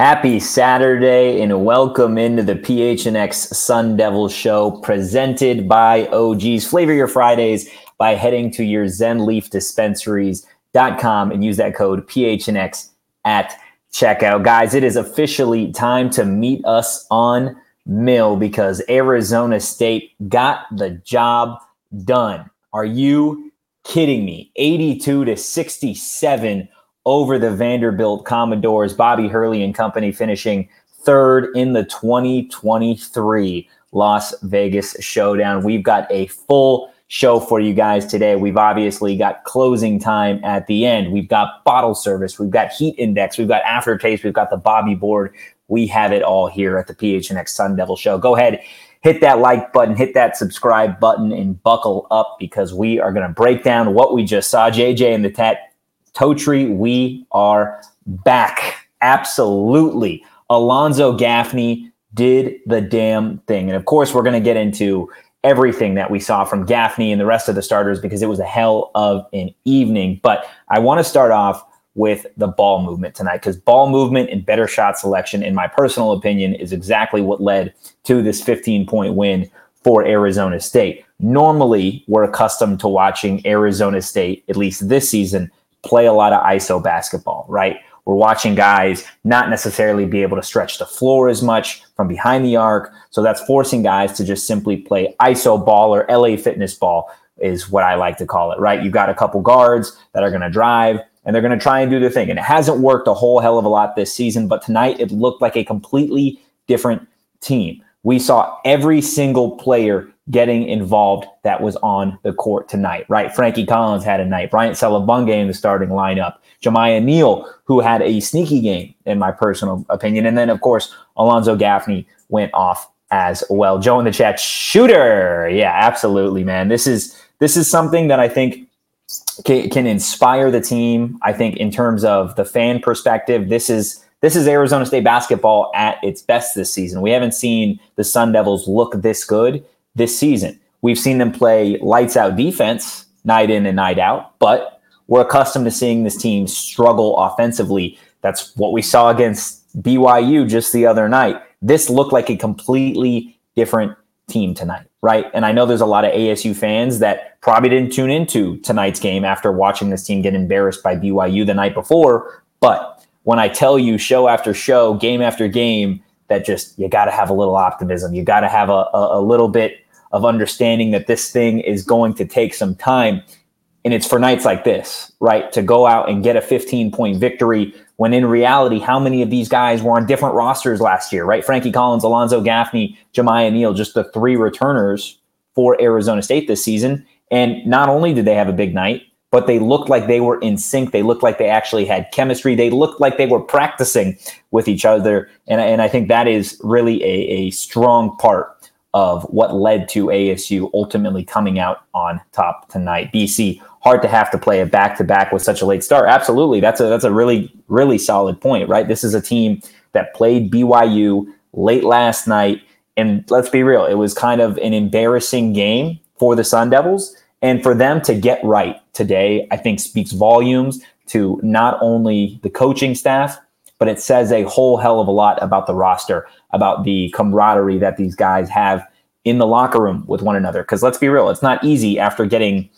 Happy Saturday and welcome into the PHNX Sun Devil Show presented by OGs. Flavor your Fridays by heading to your Zen Leaf Dispensaries.com and use that code PHNX at checkout. Guys, it is officially time to meet us on Mill because Arizona State got the job done. Are you kidding me? 82 to 67 over the Vanderbilt Commodores. Bobby Hurley and company finishing third in the 2023 Las Vegas Showdown. We've got a full show for you guys today. We've obviously got closing time at the end. We've got bottle service. We've got heat index. We've got aftertaste. We've got the Bobby board. We have it all here at the PHNX Sun Devil Show. Go ahead, hit that like button, hit that subscribe button, and buckle up because we are going to break down what we just saw. JJ and the tat Totri, we are back. Absolutely. Alonzo Gaffney did the damn thing. And of course, we're going to get into everything that we saw from Gaffney and the rest of the starters because it was a hell of an evening. But I want to start off with the ball movement tonight because ball movement and better shot selection, in my personal opinion, is exactly what led to this 15 point win for Arizona State. Normally, we're accustomed to watching Arizona State, at least this season, play a lot of ISO basketball, right? We're watching guys not necessarily be able to stretch the floor as much from behind the arc. So that's forcing guys to just simply play ISO ball or LA fitness ball, is what I like to call it, right? You've got a couple guards that are going to drive and they're going to try and do their thing. And it hasn't worked a whole hell of a lot this season, but tonight it looked like a completely different team. We saw every single player getting involved that was on the court tonight, right? Frankie Collins had a night. Bryant Selebangue in the starting lineup. Jamiya Neal, who had a sneaky game, in my personal opinion. And then, of course, Alonzo Gaffney went off as well. Joe in the chat, shooter. Yeah, absolutely, man. This is this is something that I think can, can inspire the team. I think in terms of the fan perspective, this is this is Arizona State basketball at its best this season. We haven't seen the Sun Devils look this good this season. We've seen them play lights out defense night in and night out, but we're accustomed to seeing this team struggle offensively. That's what we saw against BYU just the other night. This looked like a completely different team tonight, right? And I know there's a lot of ASU fans that probably didn't tune into tonight's game after watching this team get embarrassed by BYU the night before. But when I tell you show after show, game after game, that just you got to have a little optimism. You got to have a, a, a little bit of understanding that this thing is going to take some time. And it's for nights like this, right? To go out and get a 15 point victory when in reality, how many of these guys were on different rosters last year, right? Frankie Collins, Alonzo Gaffney, Jamiya Neal, just the three returners for Arizona State this season. And not only did they have a big night, but they looked like they were in sync. They looked like they actually had chemistry. They looked like they were practicing with each other. And, and I think that is really a, a strong part of what led to ASU ultimately coming out on top tonight. BC hard to have to play a back to back with such a late start. Absolutely, that's a that's a really really solid point, right? This is a team that played BYU late last night, and let's be real, it was kind of an embarrassing game for the Sun Devils, and for them to get right today, I think speaks volumes to not only the coaching staff but it says a whole hell of a lot about the roster, about the camaraderie that these guys have in the locker room with one another. Because let's be real, it's not easy after getting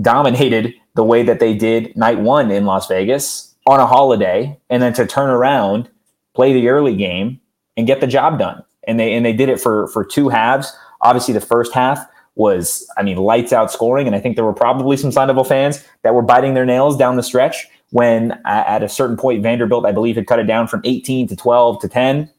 dominated the way that they did night one in Las Vegas on a holiday, and then to turn around, play the early game, and get the job done. And they and they did it for for two halves. Obviously, the first half was, I mean, lights out scoring, and I think there were probably some Sun Devil fans that were biting their nails down the stretch when at a certain point Vanderbilt, I believe, had cut it down from 18 to 12 to 10.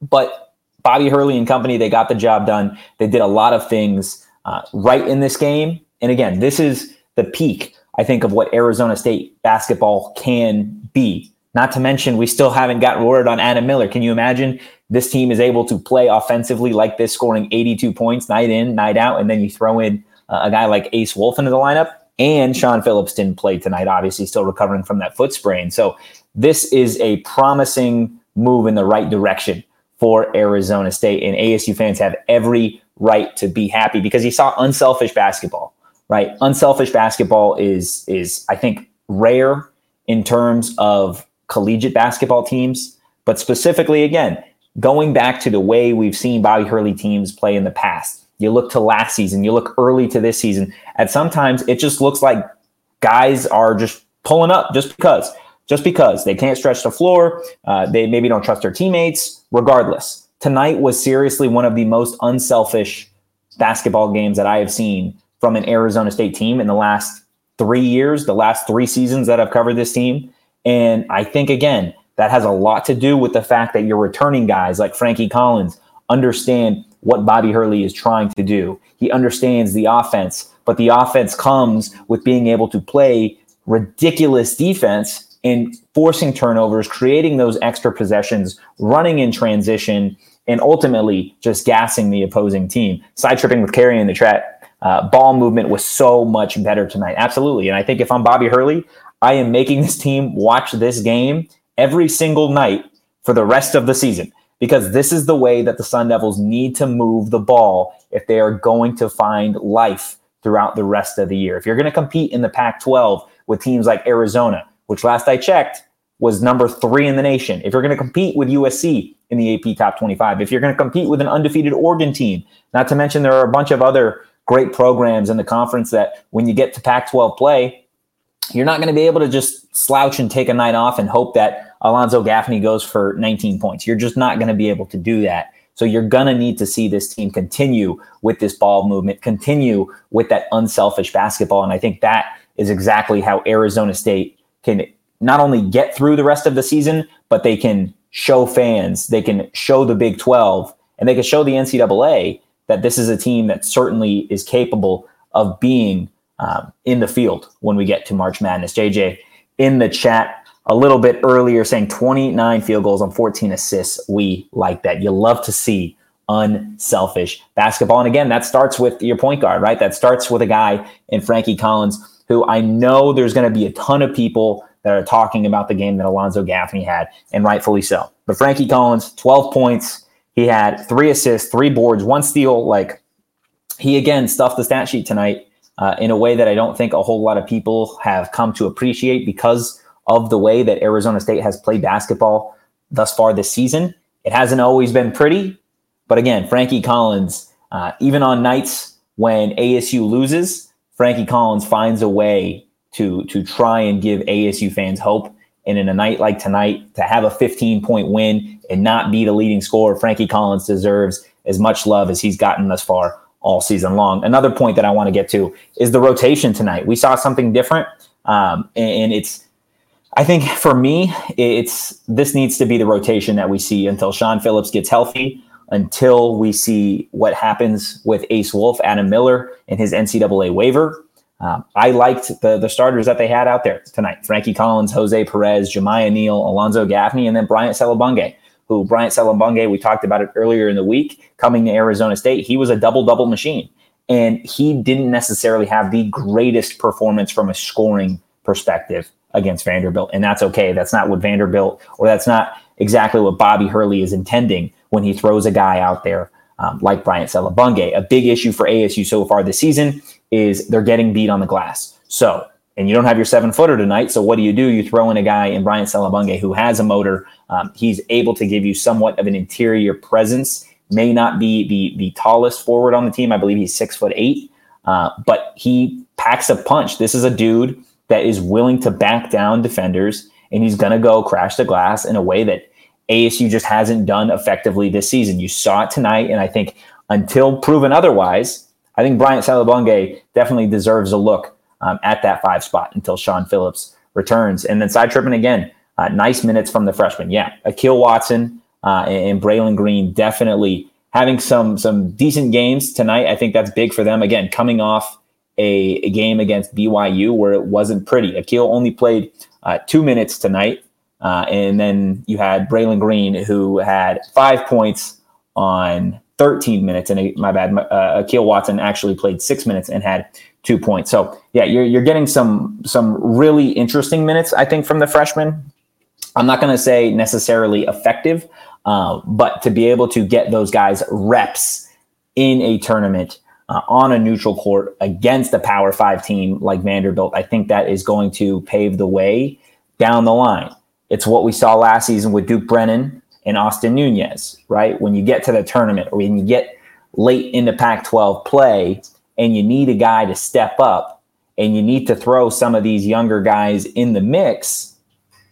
But Bobby Hurley and company, they got the job done. They did a lot of things uh, right in this game. And again, this is the peak, I think, of what Arizona State basketball can be Not to mention, we still haven't gotten word on Adam Miller. Can you imagine this team is able to play offensively like this, scoring 82 points night in, night out, and then you throw in uh, a guy like Ace Wolf into the lineup? And Shawn Phillips didn't play tonight, obviously, still recovering from that foot sprain. So this is a promising move in the right direction for Arizona State. And ASU fans have every right to be happy because he saw unselfish basketball, right? Unselfish basketball is is I think rare in terms of collegiate basketball teams, but specifically again, going back to the way we've seen Bobby Hurley teams play in the past. You look to last season, you look early to this season, and sometimes it just looks like guys are just pulling up just because, just because they can't stretch the floor, uh, they maybe don't trust their teammates. Regardless, tonight was seriously one of the most unselfish basketball games that I have seen from an Arizona State team in the last three years, the last three seasons that I've covered this team. And I think, again, that has a lot to do with the fact that your returning guys like Frankie Collins understand what Bobby Hurley is trying to do. He understands the offense, but the offense comes with being able to play ridiculous defense and forcing turnovers, creating those extra possessions, running in transition, and ultimately just gassing the opposing team. Side tripping with Carrie in the chat. Uh, ball movement was so much better tonight. Absolutely. And I think if I'm Bobby Hurley, I am making this team watch this game every single night for the rest of the season because this is the way that the Sun Devils need to move the ball if they are going to find life throughout the rest of the year. If you're going to compete in the Pac 12 with teams like Arizona, which last I checked was number three in the nation, if you're going to compete with USC in the AP Top 25, if you're going to compete with an undefeated Oregon team, not to mention there are a bunch of other great programs in the conference that when you get to Pac 12 play, you're not going to be able to just slouch and take a night off and hope that Alonzo Gaffney goes for 19 points. You're just not going to be able to do that. So you're going to need to see this team continue with this ball movement, continue with that unselfish basketball. And I think that is exactly how Arizona State can not only get through the rest of the season, but they can show fans, they can show the Big 12, and they can show the NCAA that this is a team that certainly is capable of being um, in the field when we get to March Madness. JJ in the chat a little bit earlier saying 29 field goals on 14 assists. We like that. You love to see unselfish basketball. And again, that starts with your point guard, right? That starts with a guy in Frankie Collins, who I know there's going to be a ton of people that are talking about the game that Alonzo Gaffney had, and rightfully so. But Frankie Collins, 12 points. He had three assists, three boards, one steal. Like he again stuffed the stat sheet tonight uh, in a way that I don't think a whole lot of people have come to appreciate because of the way that Arizona State has played basketball thus far this season. It hasn't always been pretty, but again, Frankie Collins, uh, even on nights when ASU loses, Frankie Collins finds a way to to try and give ASU fans hope. And in a night like tonight, to have a 15 point win and not be the leading scorer, Frankie Collins deserves as much love as he's gotten thus far all season long. Another point that I want to get to is the rotation tonight. We saw something different, um, and, it's. I think for me, it's this needs to be the rotation that we see until Shawn Phillips gets healthy, until we see what happens with Ace Wolf, Adam Miller, and his NCAA waiver. Um, I liked the the starters that they had out there tonight: Frankie Collins, Jose Perez, Jamiya Neal, Alonzo Gaffney, and then Bryant Selebangue who Bryant Selebangue, we talked about it earlier in the week, coming to Arizona State, he was a double double machine. And he didn't necessarily have the greatest performance from a scoring perspective against Vanderbilt. And that's okay. That's not what Vanderbilt, or that's not exactly what Bobby Hurley is intending when he throws a guy out there um, like Bryant Selebangue. A big issue for ASU so far this season is they're getting beat on the glass. So and you don't have your seven footer tonight. So what do you do? You throw in a guy in Bryant Selebangue who has a motor. Um, he's able to give you somewhat of an interior presence. May not be the the tallest forward on the team. I believe he's six foot eight, uh, but he packs a punch. This is a dude that is willing to back down defenders, and he's going to go crash the glass in a way that ASU just hasn't done effectively this season. You saw it tonight, and I think until proven otherwise, I think Bryant Selebangue definitely deserves a look um, at that five spot until Shawn Phillips returns. And then side tripping again, uh, nice minutes from the freshman. Yeah, Akil Watson uh, and Braelon Green definitely having some some decent games tonight. I think that's big for them. Again, coming off a, a game against BYU where it wasn't pretty. Akil only played uh, two minutes tonight, Uh, and then you had Braelon Green, who had five points on 13 minutes. And my bad, uh, Akil Watson actually played six minutes and had two points. So yeah, you're, you're getting some some really interesting minutes, I think, from the freshmen. I'm not going to say necessarily effective, uh, but to be able to get those guys reps in a tournament uh, on a neutral court against a Power Five team like Vanderbilt, I think that is going to pave the way down the line. It's what we saw last season with Duke Brennan and Austin Nunez, right? When you get to the tournament or when you get late into Pac 12 play and you need a guy to step up and you need to throw some of these younger guys in the mix,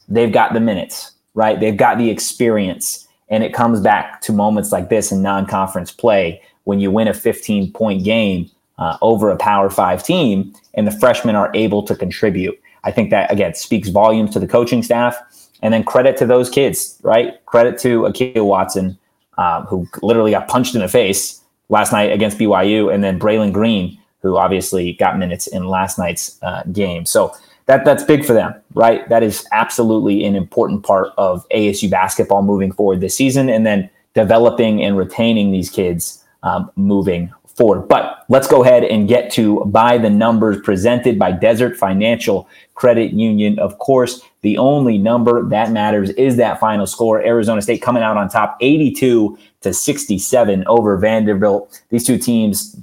they've got the minutes, right? They've got the experience. And it comes back to moments like this in non conference play when you win a 15 point game uh, over a Power Five team and the freshmen are able to contribute. I think that, again, speaks volumes to the coaching staff. And then credit to those kids, right? Credit to Akil Watson, uh, who literally got punched in the face last night against BYU, and then Braelon Green, who obviously got minutes in last night's uh, game. So that that's big for them, right? That is absolutely an important part of ASU basketball moving forward this season, and then developing and retaining these kids um, moving forward. But let's go ahead and get to by the numbers presented by Desert Financial Credit Union. Of course, the only number that matters is that final score. Arizona State coming out on top 82 to 67 over Vanderbilt. These two teams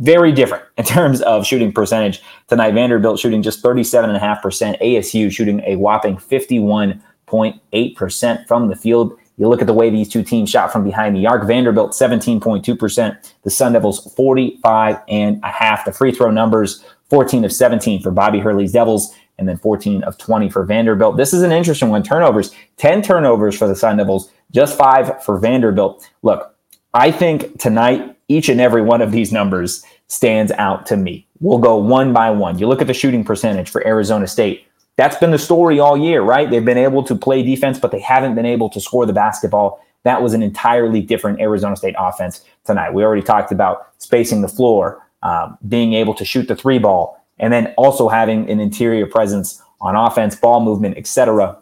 very different in terms of shooting percentage tonight. Vanderbilt shooting just 37.5%, ASU shooting a whopping 51.8% from the field. You look at the way these two teams shot from behind the arc. Vanderbilt 17.2%, the Sun Devils 45 and a half. The free throw numbers 14 of 17 for Bobby Hurley's Devils and then 14 of 20 for Vanderbilt. This is an interesting one. Turnovers, 10 turnovers for the Sun Devils, just five for Vanderbilt. Look, I think tonight, each and every one of these numbers stands out to me. We'll go one by one. You look at the shooting percentage for Arizona State. That's been the story all year, right? They've been able to play defense, but they haven't been able to score the basketball. That was an entirely different Arizona State offense tonight. We already talked about spacing the floor, um, being able to shoot the three ball, and then also having an interior presence on offense, ball movement, etc.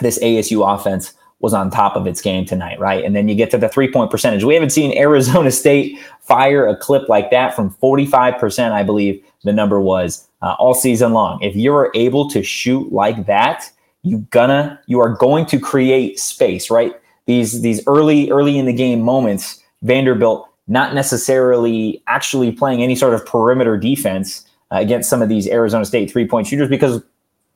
This ASU offense was on top of its game tonight, right? And then you get to the three point percentage. We haven't seen Arizona State fire a clip like that from 45%, I believe the number was uh, all season long. If you're able to shoot like that, you gonna you are going to create space, right? These these early early in the game moments, Vanderbilt not necessarily actually playing any sort of perimeter defense uh, against some of these Arizona State three point shooters because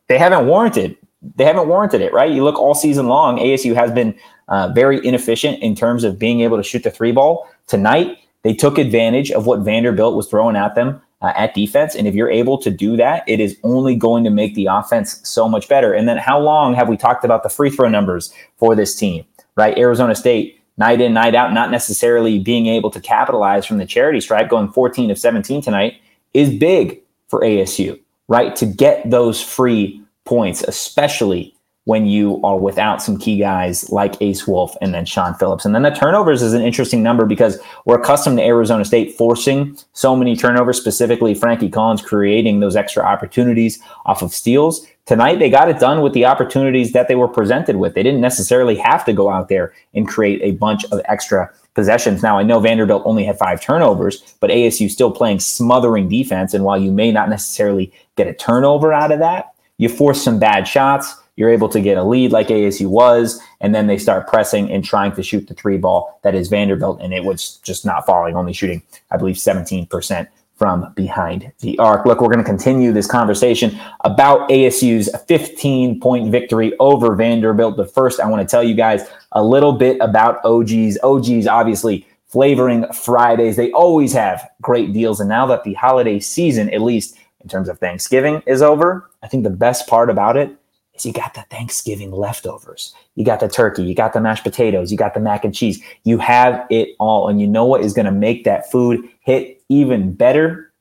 they haven't warranted they haven't warranted it, right? You look all season long, ASU has been uh, very inefficient in terms of being able to shoot the three ball. Tonight, they took advantage of what Vanderbilt was throwing at them uh, at defense. And if you're able to do that, it is only going to make the offense so much better. And then how long have we talked about the free throw numbers for this team, right? Arizona State, night in, night out, not necessarily being able to capitalize from the charity stripe, going 14 of 17 tonight is big for ASU, right? To get those free points, especially when you are without some key guys like Ace Wolf and then Shawn Phillips. And then the turnovers is an interesting number because we're accustomed to Arizona State forcing so many turnovers, specifically Frankie Collins creating those extra opportunities off of steals. Tonight, they got it done with the opportunities that they were presented with. They didn't necessarily have to go out there and create a bunch of extra possessions. Now, I know Vanderbilt only had five turnovers, but ASU still playing smothering defense. And while you may not necessarily get a turnover out of that, you force some bad shots, you're able to get a lead like ASU was, and then they start pressing and trying to shoot the three ball that is Vanderbilt, and it was just not falling, only shooting, I believe, 17% from behind the arc. Look, we're going to continue this conversation about ASU's 15 point victory over Vanderbilt. But first, I want to tell you guys a little bit about OGs. OGs, obviously, flavoring Fridays. They always have great deals. And now that the holiday season, at least in terms of Thanksgiving, is over, I think the best part about it is you got the Thanksgiving leftovers. You got the turkey, you got the mashed potatoes, you got the mac and cheese. You have it all. And you know what is going to make that food hit even better?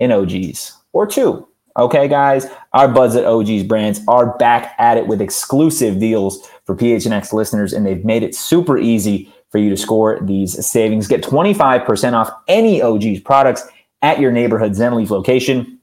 In OGs or two. Okay, guys, our buds at OG's brands are back at it with exclusive deals for PHNX listeners, and they've made it super easy for you to score these savings. Get 25% off any OG's products at your neighborhood Zenleaf location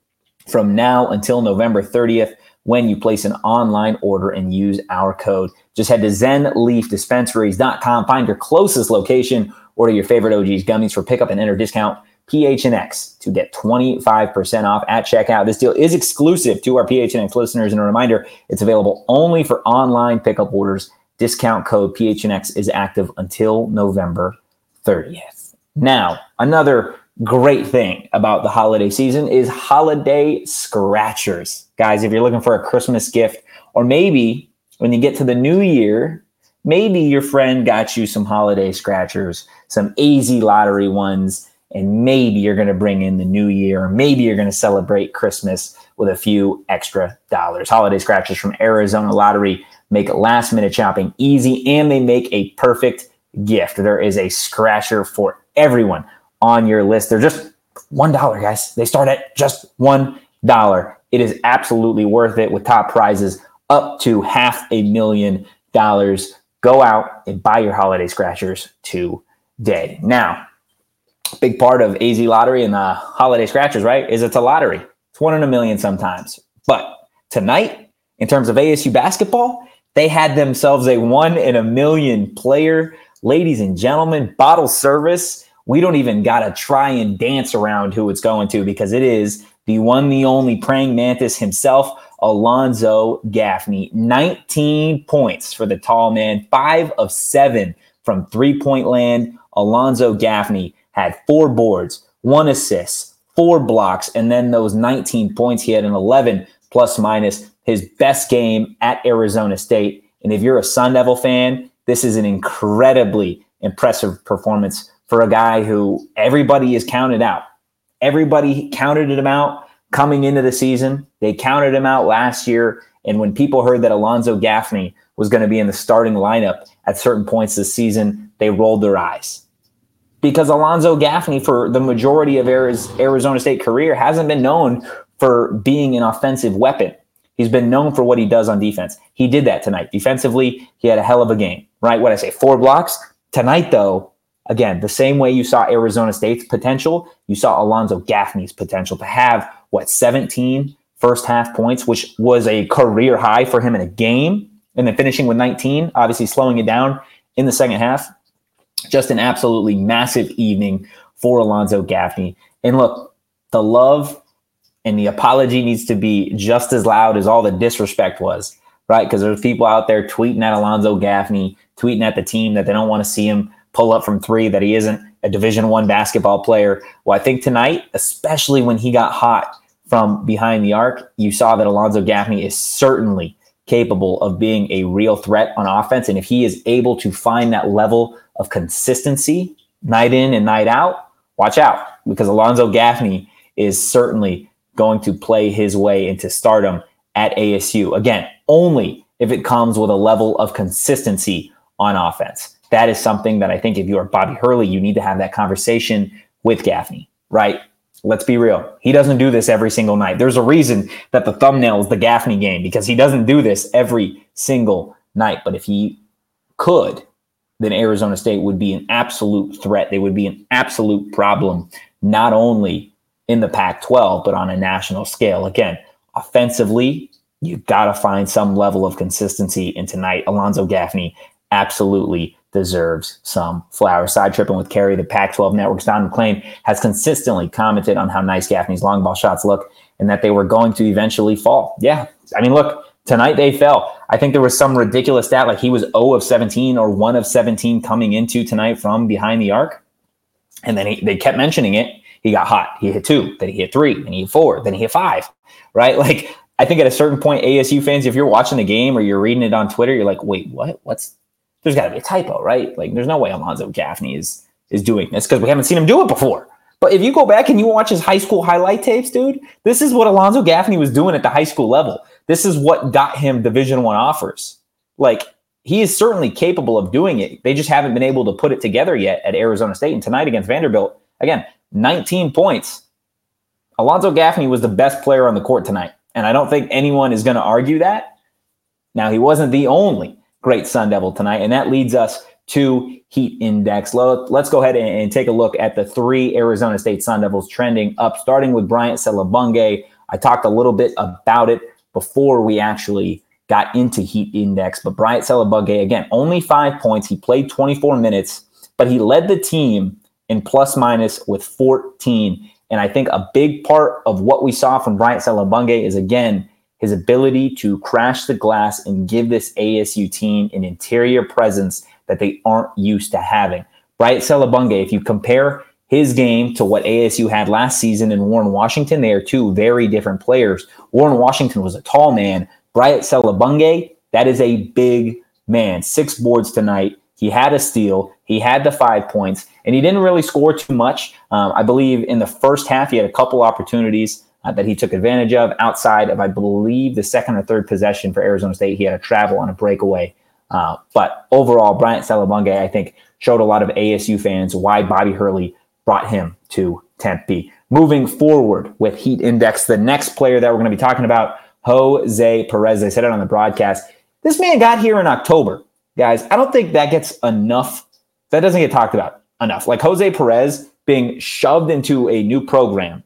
from now until November 30th. When you place an online order and use our code. Just head to zenleafdispensaries.com, find your closest location, order your favorite OG's gummies for pickup and enter discount PHNX to get 25% off at checkout. This deal is exclusive to our PHNX listeners. And a reminder, it's available only for online pickup orders. Discount code PHNX is active until November 30th. Now, another great thing about the holiday season is holiday scratchers. Guys, if you're looking for a Christmas gift, or maybe when you get to the new year, maybe your friend got you some holiday scratchers, some AZ lottery ones, and maybe you're going to bring in the new year, or maybe you're going to celebrate Christmas with a few extra dollars. Holiday scratchers from Arizona Lottery make last minute shopping easy and they make a perfect gift. There is a scratcher for everyone on your list. They're just $1, guys. They start at just $1. It is absolutely worth it with top prizes up to half a million dollars. Go out and buy your holiday scratchers today. Now, big part of AZ Lottery and the holiday scratchers, right, is it's a lottery. It's one in a million sometimes. But tonight, in terms of ASU basketball, they had themselves a one in a million player. Ladies and gentlemen, bottle service we don't even got to try and dance around who it's going to because it is the one, the only praying mantis himself, Alonzo Gaffney. 19 points for the tall man, five of seven from three point land. Alonzo Gaffney had four boards, one assist, four blocks, and then those 19 points. He had an 11 plus minus, his best game at Arizona State. And if you're a Sun Devil fan, this is an incredibly impressive performance for a guy who everybody is counted out. Everybody counted him out coming into the season. They counted him out last year. And when people heard that Alonzo Gaffney was going to be in the starting lineup at certain points this season, they rolled their eyes. Because Alonzo Gaffney, for the majority of Arizona State career, hasn't been known for being an offensive weapon. He's been known for what he does on defense. He did that tonight. Defensively, he had a hell of a game, right? What I say, four blocks. Tonight, though, Again, the same way you saw Arizona State's potential, you saw Alonzo Gaffney's potential to have what 17 first half points, which was a career high for him in a game, and then finishing with 19, obviously slowing it down in the second half. Just an absolutely massive evening for Alonzo Gaffney. And look, the love and the apology needs to be just as loud as all the disrespect was, right? Because there's people out there tweeting at Alonzo Gaffney, tweeting at the team that they don't want to see him pull up from three, that he isn't a Division One basketball player. Well, I think tonight, especially when he got hot from behind the arc, you saw that Alonzo Gaffney is certainly capable of being a real threat on offense. And if he is able to find that level of consistency night in and night out, watch out because Alonzo Gaffney is certainly going to play his way into stardom at ASU. Again, only if it comes with a level of consistency on offense that is something that I think if you are Bobby Hurley, you need to have that conversation with Gaffney, right? Let's be real. He doesn't do this every single night. There's a reason that the thumbnail is the Gaffney game because he doesn't do this every single night. But if he could, then Arizona State would be an absolute threat. They would be an absolute problem, not only in the Pac 12, but on a national scale. Again, offensively, you've got to find some level of consistency. And tonight, Alonzo Gaffney absolutely deserves some flowers. Side tripping with Kerry, the Pac 12 Network's Don MacLean has consistently commented on how nice Gaffney's long ball shots look and that they were going to eventually fall. Yeah. I mean, look, tonight they fell. I think there was some ridiculous stat like he was 0 of 17 or 1 of 17 coming into tonight from behind the arc. And then he, they kept mentioning it. He got hot. He hit two, then he hit three, then he hit four, then he hit five, right? Like, I think at a certain point, ASU fans, if you're watching the game or you're reading it on Twitter, you're like, wait, what? What's there's got to be a typo, right? Like, there's no way Alonzo Gaffney is is doing this because we haven't seen him do it before. But if you go back and you watch his high school highlight tapes, dude, this is what Alonzo Gaffney was doing at the high school level. This is what got him Division One offers. Like, he is certainly capable of doing it. They just haven't been able to put it together yet at Arizona State. And tonight against Vanderbilt, again, 19 points. Alonzo Gaffney was the best player on the court tonight. And I don't think anyone is going to argue that. Now, he wasn't the only great Sun Devil tonight. And that leads us to Heat Index. Let's go ahead and take a look at the three Arizona State Sun Devils trending up, starting with Bryant Selebangue. I talked a little bit about it before we actually got into Heat Index. But Bryant Selebangue, again, only five points. He played 24 minutes, but he led the team in plus minus with 14. And I think a big part of what we saw from Bryant Selebangue is, again, his ability to crash the glass and give this ASU team an interior presence that they aren't used to having. Bryant Selebangue, if you compare his game to what ASU had last season in Warren Washington, they are two very different players. Warren Washington was a tall man. Bryant Selebangue, that is a big man. Six boards tonight. He had a steal. He had the five points, and he didn't really score too much. Um, I believe in the first half, he had a couple opportunities uh, that he took advantage of outside of, I believe, the second or third possession for Arizona State. He had a travel on a breakaway. Uh, but overall, Bryant Selebangue, I think, showed a lot of ASU fans why Bobby Hurley brought him to Tempe. Moving forward with Heat Index, the next player that we're going to be talking about, Jose Perez. I said it on the broadcast. This man got here in October, guys. I don't think that gets enough. That doesn't get talked about enough. Like Jose Perez being shoved into a new program,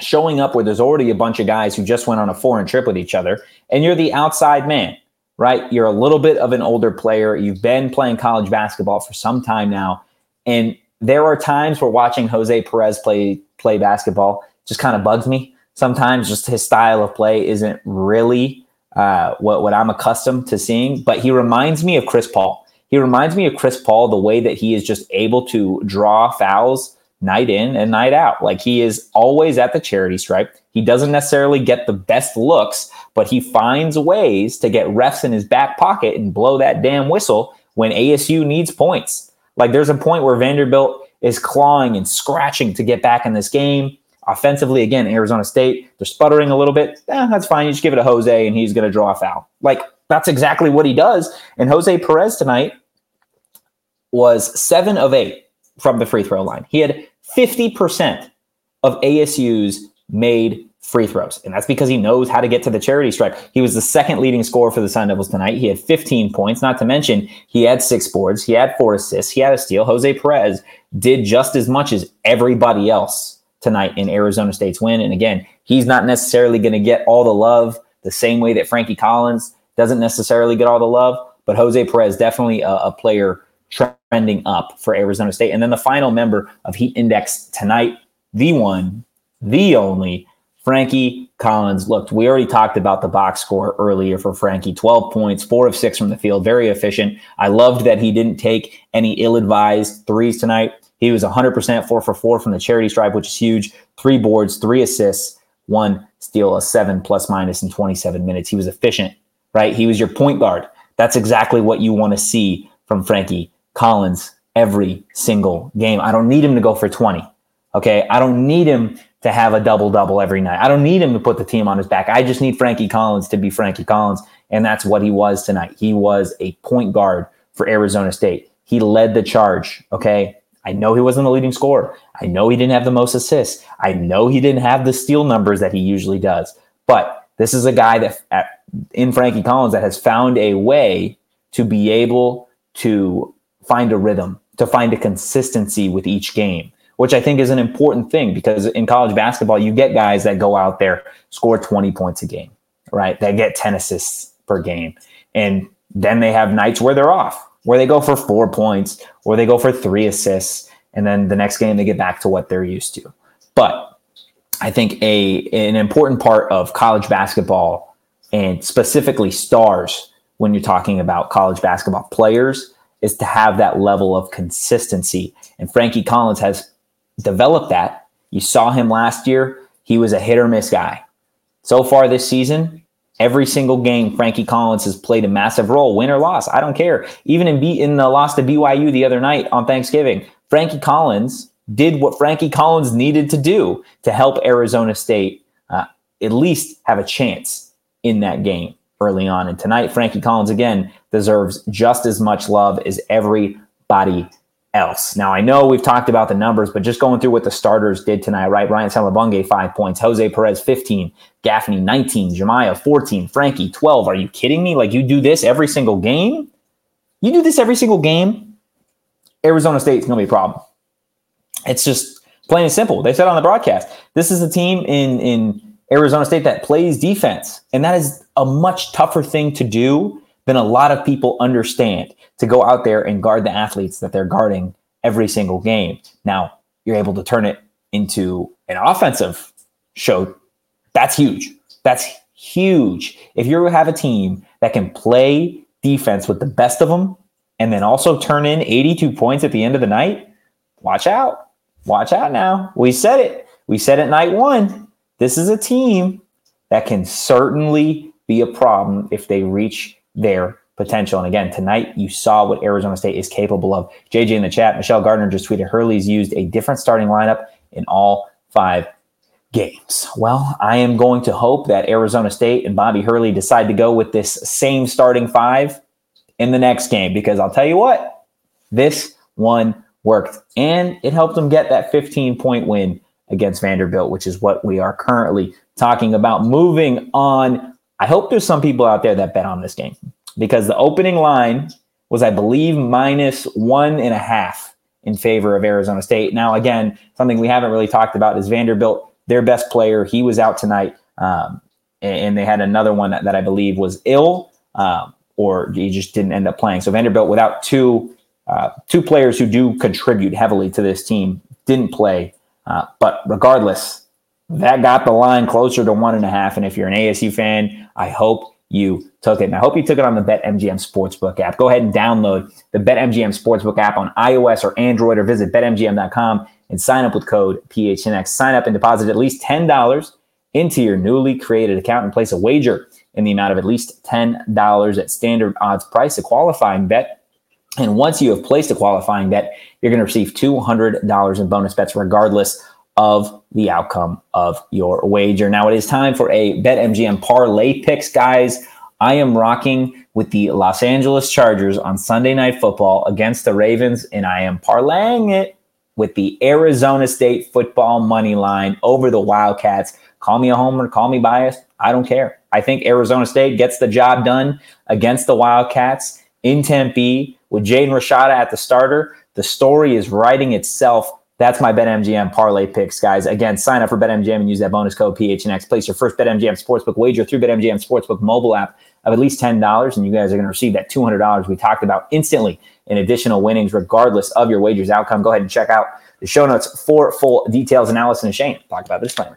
showing up where there's already a bunch of guys who just went on a foreign trip with each other, and you're the outside man, right? You're a little bit of an older player. You've been playing college basketball for some time now, and there are times where watching Jose Perez play play basketball just kind of bugs me. Sometimes just his style of play isn't really uh, what what I'm accustomed to seeing. But he reminds me of Chris Paul. He reminds me of Chris Paul the way that he is just able to draw fouls night in and night out. Like he is always at the charity stripe. He doesn't necessarily get the best looks, but he finds ways to get refs in his back pocket and blow that damn whistle when ASU needs points. Like there's a point where Vanderbilt is clawing and scratching to get back in this game. Offensively, again, Arizona State, they're sputtering a little bit. Eh, that's fine. You just give it to Jose and he's going to draw a foul. Like that's exactly what he does. And Jose Perez tonight was seven of eight from the free throw line. He had 50% of ASU's made free throws. And that's because he knows how to get to the charity stripe. He was the second leading scorer for the Sun Devils tonight. He had 15 points, not to mention he had six boards, he had four assists, he had a steal. Jose Perez did just as much as everybody else tonight in Arizona State's win. And again, he's not necessarily going to get all the love the same way that Frankie Collins doesn't necessarily get all the love, but Jose Perez definitely a, a player trending up for Arizona State. And then the final member of Heat Index tonight, the one, the only Frankie Collins looked, we already talked about the box score earlier for Frankie 12 points, four of six from the field, very efficient. I loved that he didn't take any ill advised threes tonight. He was 100% four for four from the charity stripe, which is huge. Three boards, three assists, one steal, a seven plus minus in 27 minutes. He was efficient, right? He was your point guard. That's exactly what you want to see from Frankie Collins every single game. I don't need him to go for 20. Okay. I don't need him to have a double double every night. I don't need him to put the team on his back. I just need Frankie Collins to be Frankie Collins. And that's what he was tonight. He was a point guard for Arizona State. He led the charge. Okay. I know he wasn't the leading scorer. I know he didn't have the most assists. I know he didn't have the steal numbers that he usually does. But this is a guy that at, in Frankie Collins that has found a way to be able to find a rhythm, to find a consistency with each game which I think is an important thing because in college basketball, you get guys that go out there, score 20 points a game, right? They get 10 assists per game. And then they have nights where they're off, where they go for four points or they go for three assists. And then the next game, they get back to what they're used to. But I think a an important part of college basketball and specifically stars when you're talking about college basketball players is to have that level of consistency. And Frankie Collins has developed that. You saw him last year. He was a hit or miss guy. So far this season, every single game, Frankie Collins has played a massive role, win or loss. I don't care. Even in, B, in the loss to BYU the other night on Thanksgiving, Frankie Collins did what Frankie Collins needed to do to help Arizona State uh, at least have a chance in that game early on. And tonight, Frankie Collins again deserves just as much love as everybody else. Now, I know we've talked about the numbers, but just going through what the starters did tonight, right? Ryan Selebangue, five points. Jose Perez, 15. Gaffney, 19. Jamiya, 14. Frankie, 12. Are you kidding me? Like, you do this every single game? You do this every single game? Arizona State's going to be a problem. It's just plain and simple. They said on the broadcast, this is a team in, in Arizona State that plays defense. And that is a much tougher thing to do than a lot of people understand to go out there and guard the athletes that they're guarding every single game. Now, you're able to turn it into an offensive show. That's huge. That's huge. If you have a team that can play defense with the best of them and then also turn in 82 points at the end of the night, watch out. Watch out now. We said it. We said it night one. This is a team that can certainly be a problem if they reach their potential. And again, tonight you saw what Arizona State is capable of. JJ in the chat, Michelle Gardner just tweeted Hurley's used a different starting lineup in all five games. Well, I am going to hope that Arizona State and Bobby Hurley decide to go with this same starting five in the next game because I'll tell you what, this one worked and it helped them get that 15 point win against Vanderbilt, which is what we are currently talking about. Moving on, I hope there's some people out there that bet on this game because the opening line was, I believe, minus one and a half in favor of Arizona State. Now, again, something we haven't really talked about is Vanderbilt, their best player. He was out tonight, um, and they had another one that, that I believe was ill, um, or he just didn't end up playing. So Vanderbilt, without two uh, two players who do contribute heavily to this team, didn't play. Uh, but regardless, that got the line closer to one and a half. And if you're an ASU fan, I hope you took it. And I hope you took it on the BetMGM Sportsbook app. Go ahead and download the BetMGM Sportsbook app on iOS or Android or visit betmgm.com and sign up with code PHNX. Sign up and deposit at least $10 into your newly created account and place a wager in the amount of at least $10 at standard odds price. A qualifying bet. And once you have placed a qualifying bet, you're going to receive $200 in bonus bets regardless of the outcome of your wager. Now it is time for a BetMGM parlay picks, guys. I am rocking with the Los Angeles Chargers on Sunday Night Football against the Ravens, and I am parlaying it with the Arizona State football money line over the Wildcats. Call me a homer, call me biased. I don't care. I think Arizona State gets the job done against the Wildcats in Tempe with Jaden Rashada at the starter. The story is writing itself that's my BetMGM parlay picks, guys. Again, sign up for BetMGM and use that bonus code PHNX. Place your first BetMGM Sportsbook wager through BetMGM Sportsbook mobile app of at least $10, and you guys are going to receive that $200 we talked about instantly in additional winnings, regardless of your wager's outcome. Go ahead and check out the show notes for full details. And Allison and Shane talk about the disclaimer.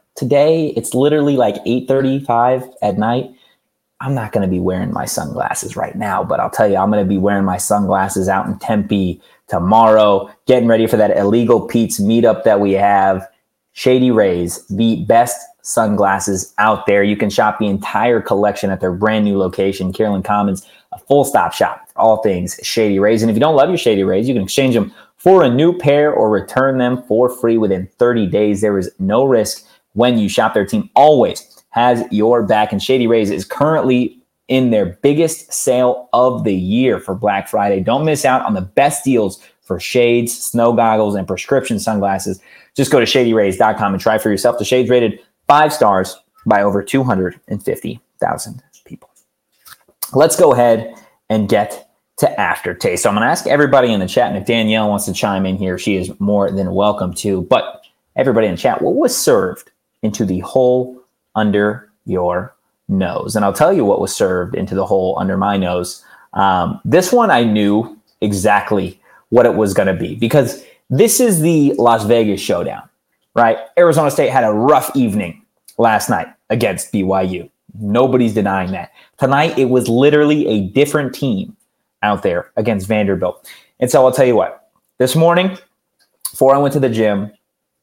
today it's literally like 8.35 at night. I'm not going to be wearing my sunglasses right now but i'll tell you i'm going to be wearing my sunglasses out in tempe tomorrow getting ready for that illegal pete's meetup that we have. Shady rays the best sunglasses out there. You can shop the entire collection at their brand new location. Carolyn Commons a full stop shop for all things shady rays. And if you don't love your shady rays you can exchange them for a new pair or return them for free within 30 days. There is no risk when you shop. Their team always has your back. And Shady Rays is currently in their biggest sale of the year for Black Friday. Don't miss out on the best deals for shades, snow goggles, and prescription sunglasses. Just go to shadyrays.com and try for yourself. The shades rated five stars by over 250,000 people. Let's go ahead and get to aftertaste. So I'm going to ask everybody in the chat, and if Danielle wants to chime in here, she is more than welcome to. But everybody in the chat, what was served into the hole under your nose. And I'll tell you what was served into the hole under my nose. Um, this one I knew exactly what it was going to be because this is the Las Vegas showdown, right? Arizona State had a rough evening last night against BYU. Nobody's denying that. Tonight, it was literally a different team out there against Vanderbilt. And so I'll tell you what, this morning, before I went to the gym,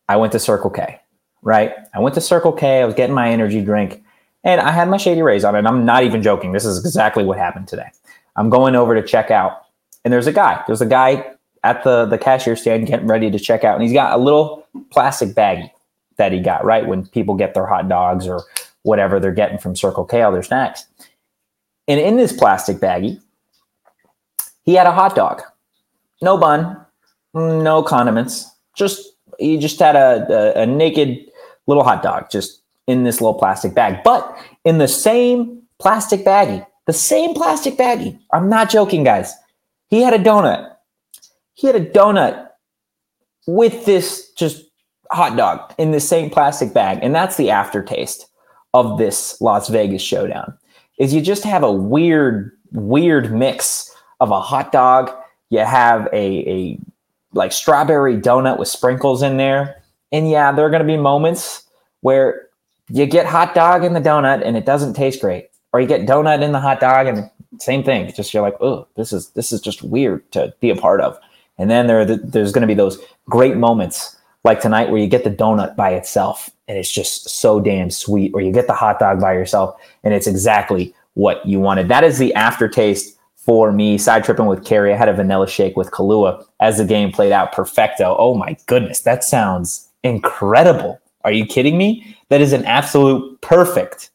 I went to Circle K right? I went to Circle K, I was getting my energy drink, and I had my Shady Rays on, and I'm not even joking. This is exactly what happened today. I'm going over to check out, and there's a guy. There's a guy at the, the cashier stand getting ready to check out, and he's got a little plastic baggie that he got, right? When people get their hot dogs or whatever they're getting from Circle K, all their snacks. And in this plastic baggie, he had a hot dog, no bun, no condiments, just he just had a, a, a naked little hot dog, just in this little plastic bag. But in the same plastic baggie, the same plastic baggie. I'm not joking, guys. He had a donut. He had a donut with this just hot dog in the same plastic bag. And that's the aftertaste of this Las Vegas showdown. Is you just have a weird, weird mix of a hot dog. You have a, a like strawberry donut with sprinkles in there. And yeah, there are going to be moments where you get hot dog in the donut and it doesn't taste great, or you get donut in the hot dog and same thing. Just you're like, oh, this is this is just weird to be a part of. And then there the, there's going to be those great moments like tonight where you get the donut by itself and it's just so damn sweet, or you get the hot dog by yourself and it's exactly what you wanted. That is the aftertaste for me. Side tripping with Carrie, I had a vanilla shake with Kahlua as the game played out. Perfecto. Oh my goodness, that sounds incredible. Are you kidding me? That is an absolute perfect,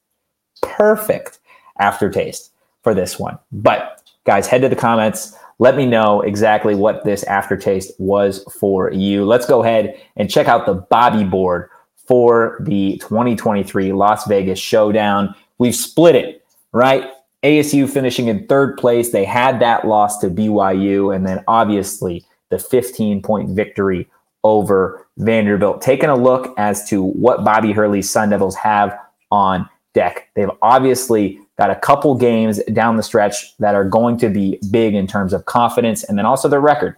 perfect aftertaste for this one. But guys, head to the comments. Let me know exactly what this aftertaste was for you. Let's go ahead and check out the Bobby board for the 2023 Las Vegas Showdown. We've split it, right? ASU finishing in third place. They had that loss to BYU, and then obviously the 15 point victory over Vanderbilt. Taking a look as to what Bobby Hurley's Sun Devils have on deck. They've obviously got a couple games down the stretch that are going to be big in terms of confidence and then also their record.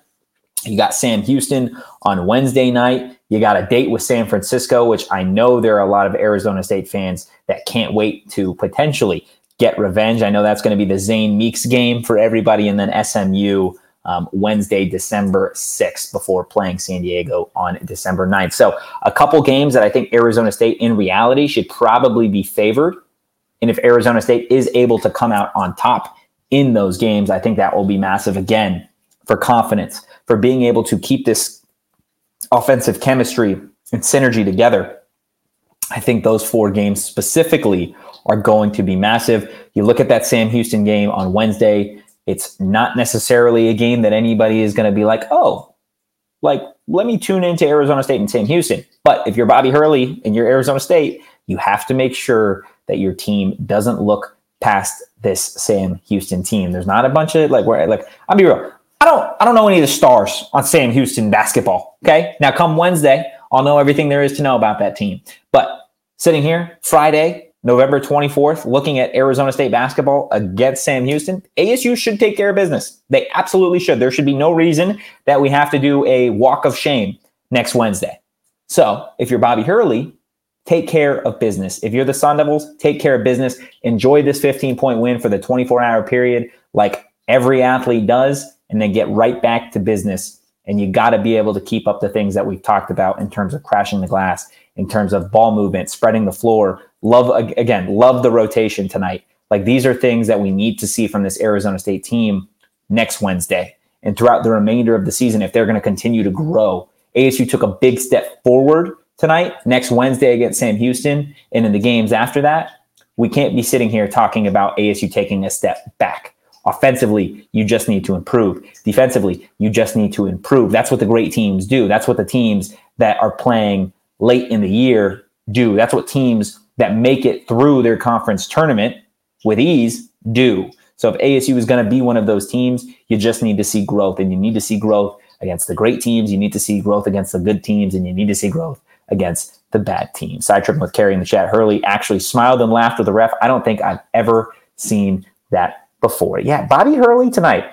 You got Sam Houston on Wednesday night. You got a date with San Francisco, which I know there are a lot of Arizona State fans that can't wait to potentially get revenge. I know that's going to be the Zane Meeks game for everybody, and then SMU um, Wednesday, December 6th, before playing San Diego on December 9th. So, a couple games that I think Arizona State in reality should probably be favored. And if Arizona State is able to come out on top in those games, I think that will be massive again for confidence, for being able to keep this offensive chemistry and synergy together. I think those four games specifically are going to be massive. You look at that Sam Houston game on Wednesday, it's not necessarily a game that anybody is going to be like, oh, like, let me tune into Arizona State and Sam Houston. But if you're Bobby Hurley and you're Arizona State, you have to make sure that your team doesn't look past this Sam Houston team. There's not a bunch of like where like I'll be real. I don't I don't know any of the stars on Sam Houston basketball. Okay. Now come Wednesday, I'll know everything there is to know about that team. But sitting here Friday, November 24th, looking at Arizona State basketball against Sam Houston, ASU should take care of business. They absolutely should. There should be no reason that we have to do a walk of shame next Wednesday. So if you're Bobby Hurley, take care of business. If you're the Sun Devils, take care of business. Enjoy this 15 point win for the 24 hour period, like every athlete does, and then get right back to business. And you got to be able to keep up the things that we've talked about in terms of crashing the glass, in terms of ball movement, spreading the floor, Love again, love the rotation tonight. Like these are things that we need to see from this Arizona State team next Wednesday and throughout the remainder of the season if they're going to continue to grow. ASU took a big step forward tonight, next Wednesday against Sam Houston, and in the games after that, we can't be sitting here talking about ASU taking a step back. Offensively, you just need to improve. Defensively, you just need to improve. That's what the great teams do. That's what the teams that are playing late in the year do. That's what teams that make it through their conference tournament with ease do. So if ASU is going to be one of those teams, you just need to see growth and you need to see growth against the great teams. You need to see growth against the good teams and you need to see growth against the bad teams. Side tripping with Carrie in the chat. Hurley actually smiled and laughed with the ref. I don't think I've ever seen that before. Yeah, Bobby Hurley tonight.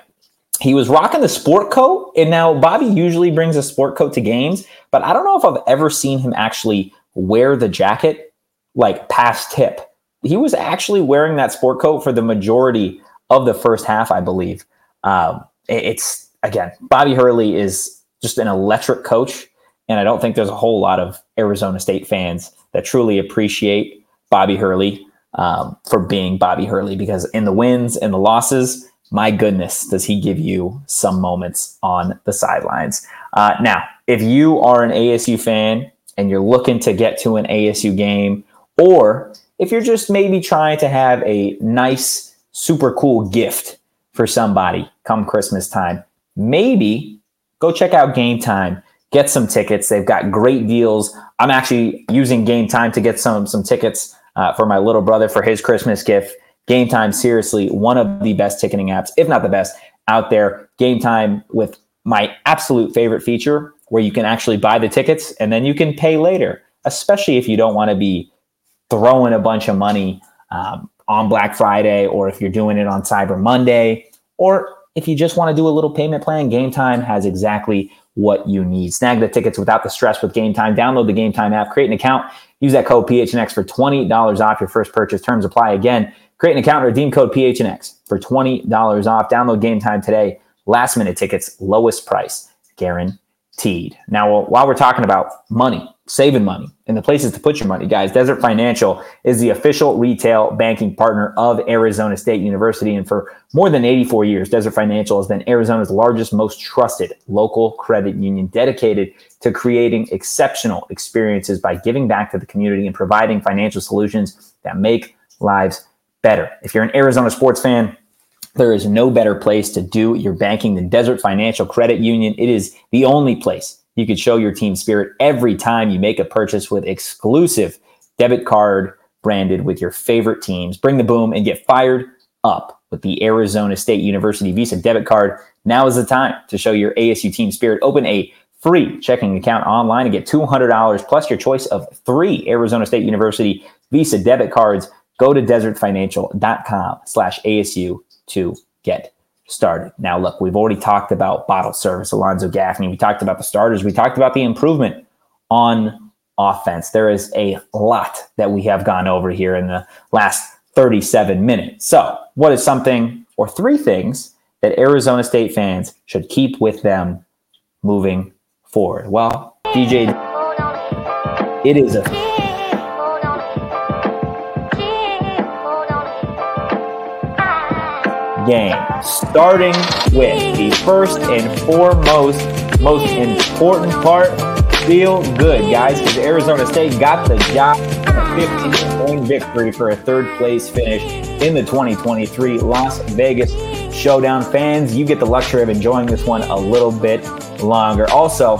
He was rocking the sport coat, and now Bobby usually brings a sport coat to games, but I don't know if I've ever seen him actually wear the jacket like past tip. He was actually wearing that sport coat for the majority of the first half, I believe. Um, it's again, Bobby Hurley is just an electric coach, and I don't think there's a whole lot of Arizona State fans that truly appreciate Bobby Hurley um, for being Bobby Hurley because in the wins and the losses, my goodness, does he give you some moments on the sidelines? Uh, now, if you are an ASU fan and you're looking to get to an ASU game or if you're just maybe trying to have a nice, super cool gift for somebody come Christmas time, maybe go check out Game Time. Get some tickets. They've got great deals. I'm actually using Game Time to get some some tickets uh, for my little brother for his Christmas gift. Game Time, seriously, one of the best ticketing apps, if not the best, out there. Game Time with my absolute favorite feature where you can actually buy the tickets and then you can pay later, especially if you don't want to be throwing a bunch of money um, on Black Friday or if you're doing it on Cyber Monday or if you just want to do a little payment plan, Game Time has exactly what you need. Snag the tickets without the stress with Game Time. Download the Game Time app, create an account, use that code PHNX for $20 off your first purchase. Terms apply again. Create an account redeem code PHNX for $20 off. Download Game Time today. Last minute tickets, lowest price, guaranteed. Now, while we're talking about money, saving money, and the places to put your money, guys, Desert Financial is the official retail banking partner of Arizona State University. And for more than 84 years, Desert Financial has been Arizona's largest, most trusted local credit union dedicated to creating exceptional experiences by giving back to the community and providing financial solutions that make lives better. If you're an Arizona sports fan, there is no better place to do your banking than Desert Financial Credit Union. It is the only place you could show your team spirit every time you make a purchase with exclusive debit card branded with your favorite teams. Bring the boom and get fired up with the Arizona State University Visa debit card. Now is the time to show your ASU team spirit. Open a free checking account online and get $200 plus your choice of three Arizona State University Visa debit cards. Go to desertfinancial.com slash ASU to get started. Now, look, we've already talked about bottle service, Alonzo Gaffney. We talked about the starters. We talked about the improvement on offense. There is a lot that we have gone over here in the last 37 minutes. So, what is something or three things that Arizona State fans should keep with them moving forward? Well, DJ, it is a game, starting with the first and foremost, most important part. Feel good, guys, because Arizona State got the job. A 15 point victory for a third place finish in the 2023 Las Vegas Showdown. Fans, you get the luxury of enjoying this one a little bit longer. Also,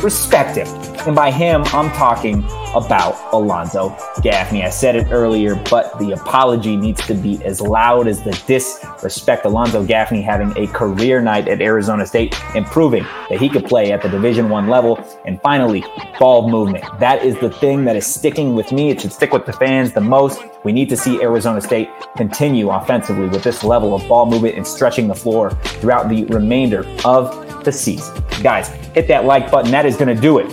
respect him. And by him, I'm talking about Alonzo Gaffney. I said it earlier, but the apology needs to be as loud as the disrespect. Alonzo Gaffney having a career night at Arizona State and proving that he could play at the Division One level. And finally, ball movement. That is the thing that is sticking with me. It should stick with the fans the most. We need to see Arizona State continue offensively with this level of ball movement and stretching the floor throughout the remainder of the season. Guys, hit that like button. That is going to do it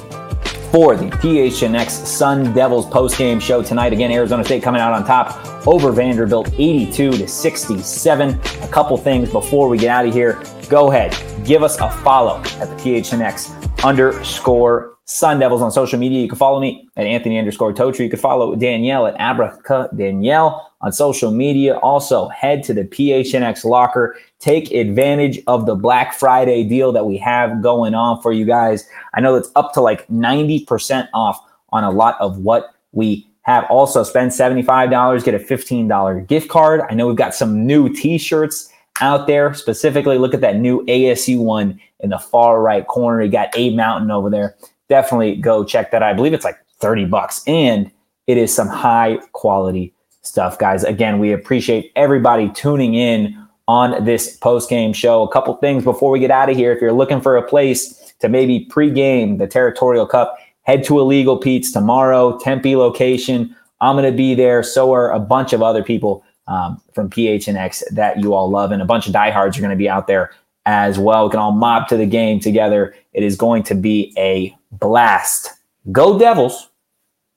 for the PHNX Sun Devils postgame show tonight. Again, Arizona State coming out on top over Vanderbilt 82 to 67. A couple things before we get out of here. Go ahead, give us a follow at the PHNX underscore Sun Devils on social media. You can follow me at Anthony underscore Totri. You can follow Danielle at Abraca Danielle on social media. Also, head to the PHNX locker. Take advantage of the Black Friday deal that we have going on for you guys. I know it's up to like 90% off on a lot of what we have. Also, spend $75, get a $15 gift card. I know we've got some new t shirts out there. Specifically, look at that new ASU one in the far right corner. You got A Mountain over there definitely go check that out. I believe it's like 30 bucks and it is some high quality stuff, guys. Again, we appreciate everybody tuning in on this post game show. A couple things before we get out of here. If you're looking for a place to maybe pregame the Territorial Cup, head to Illegal Pete's tomorrow, Tempe location. I'm going to be there. So are a bunch of other people um, from PHNX that you all love, and a bunch of diehards are going to be out there as well. We can all mob to the game together. It is going to be a blast. Go Devils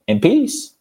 and peace.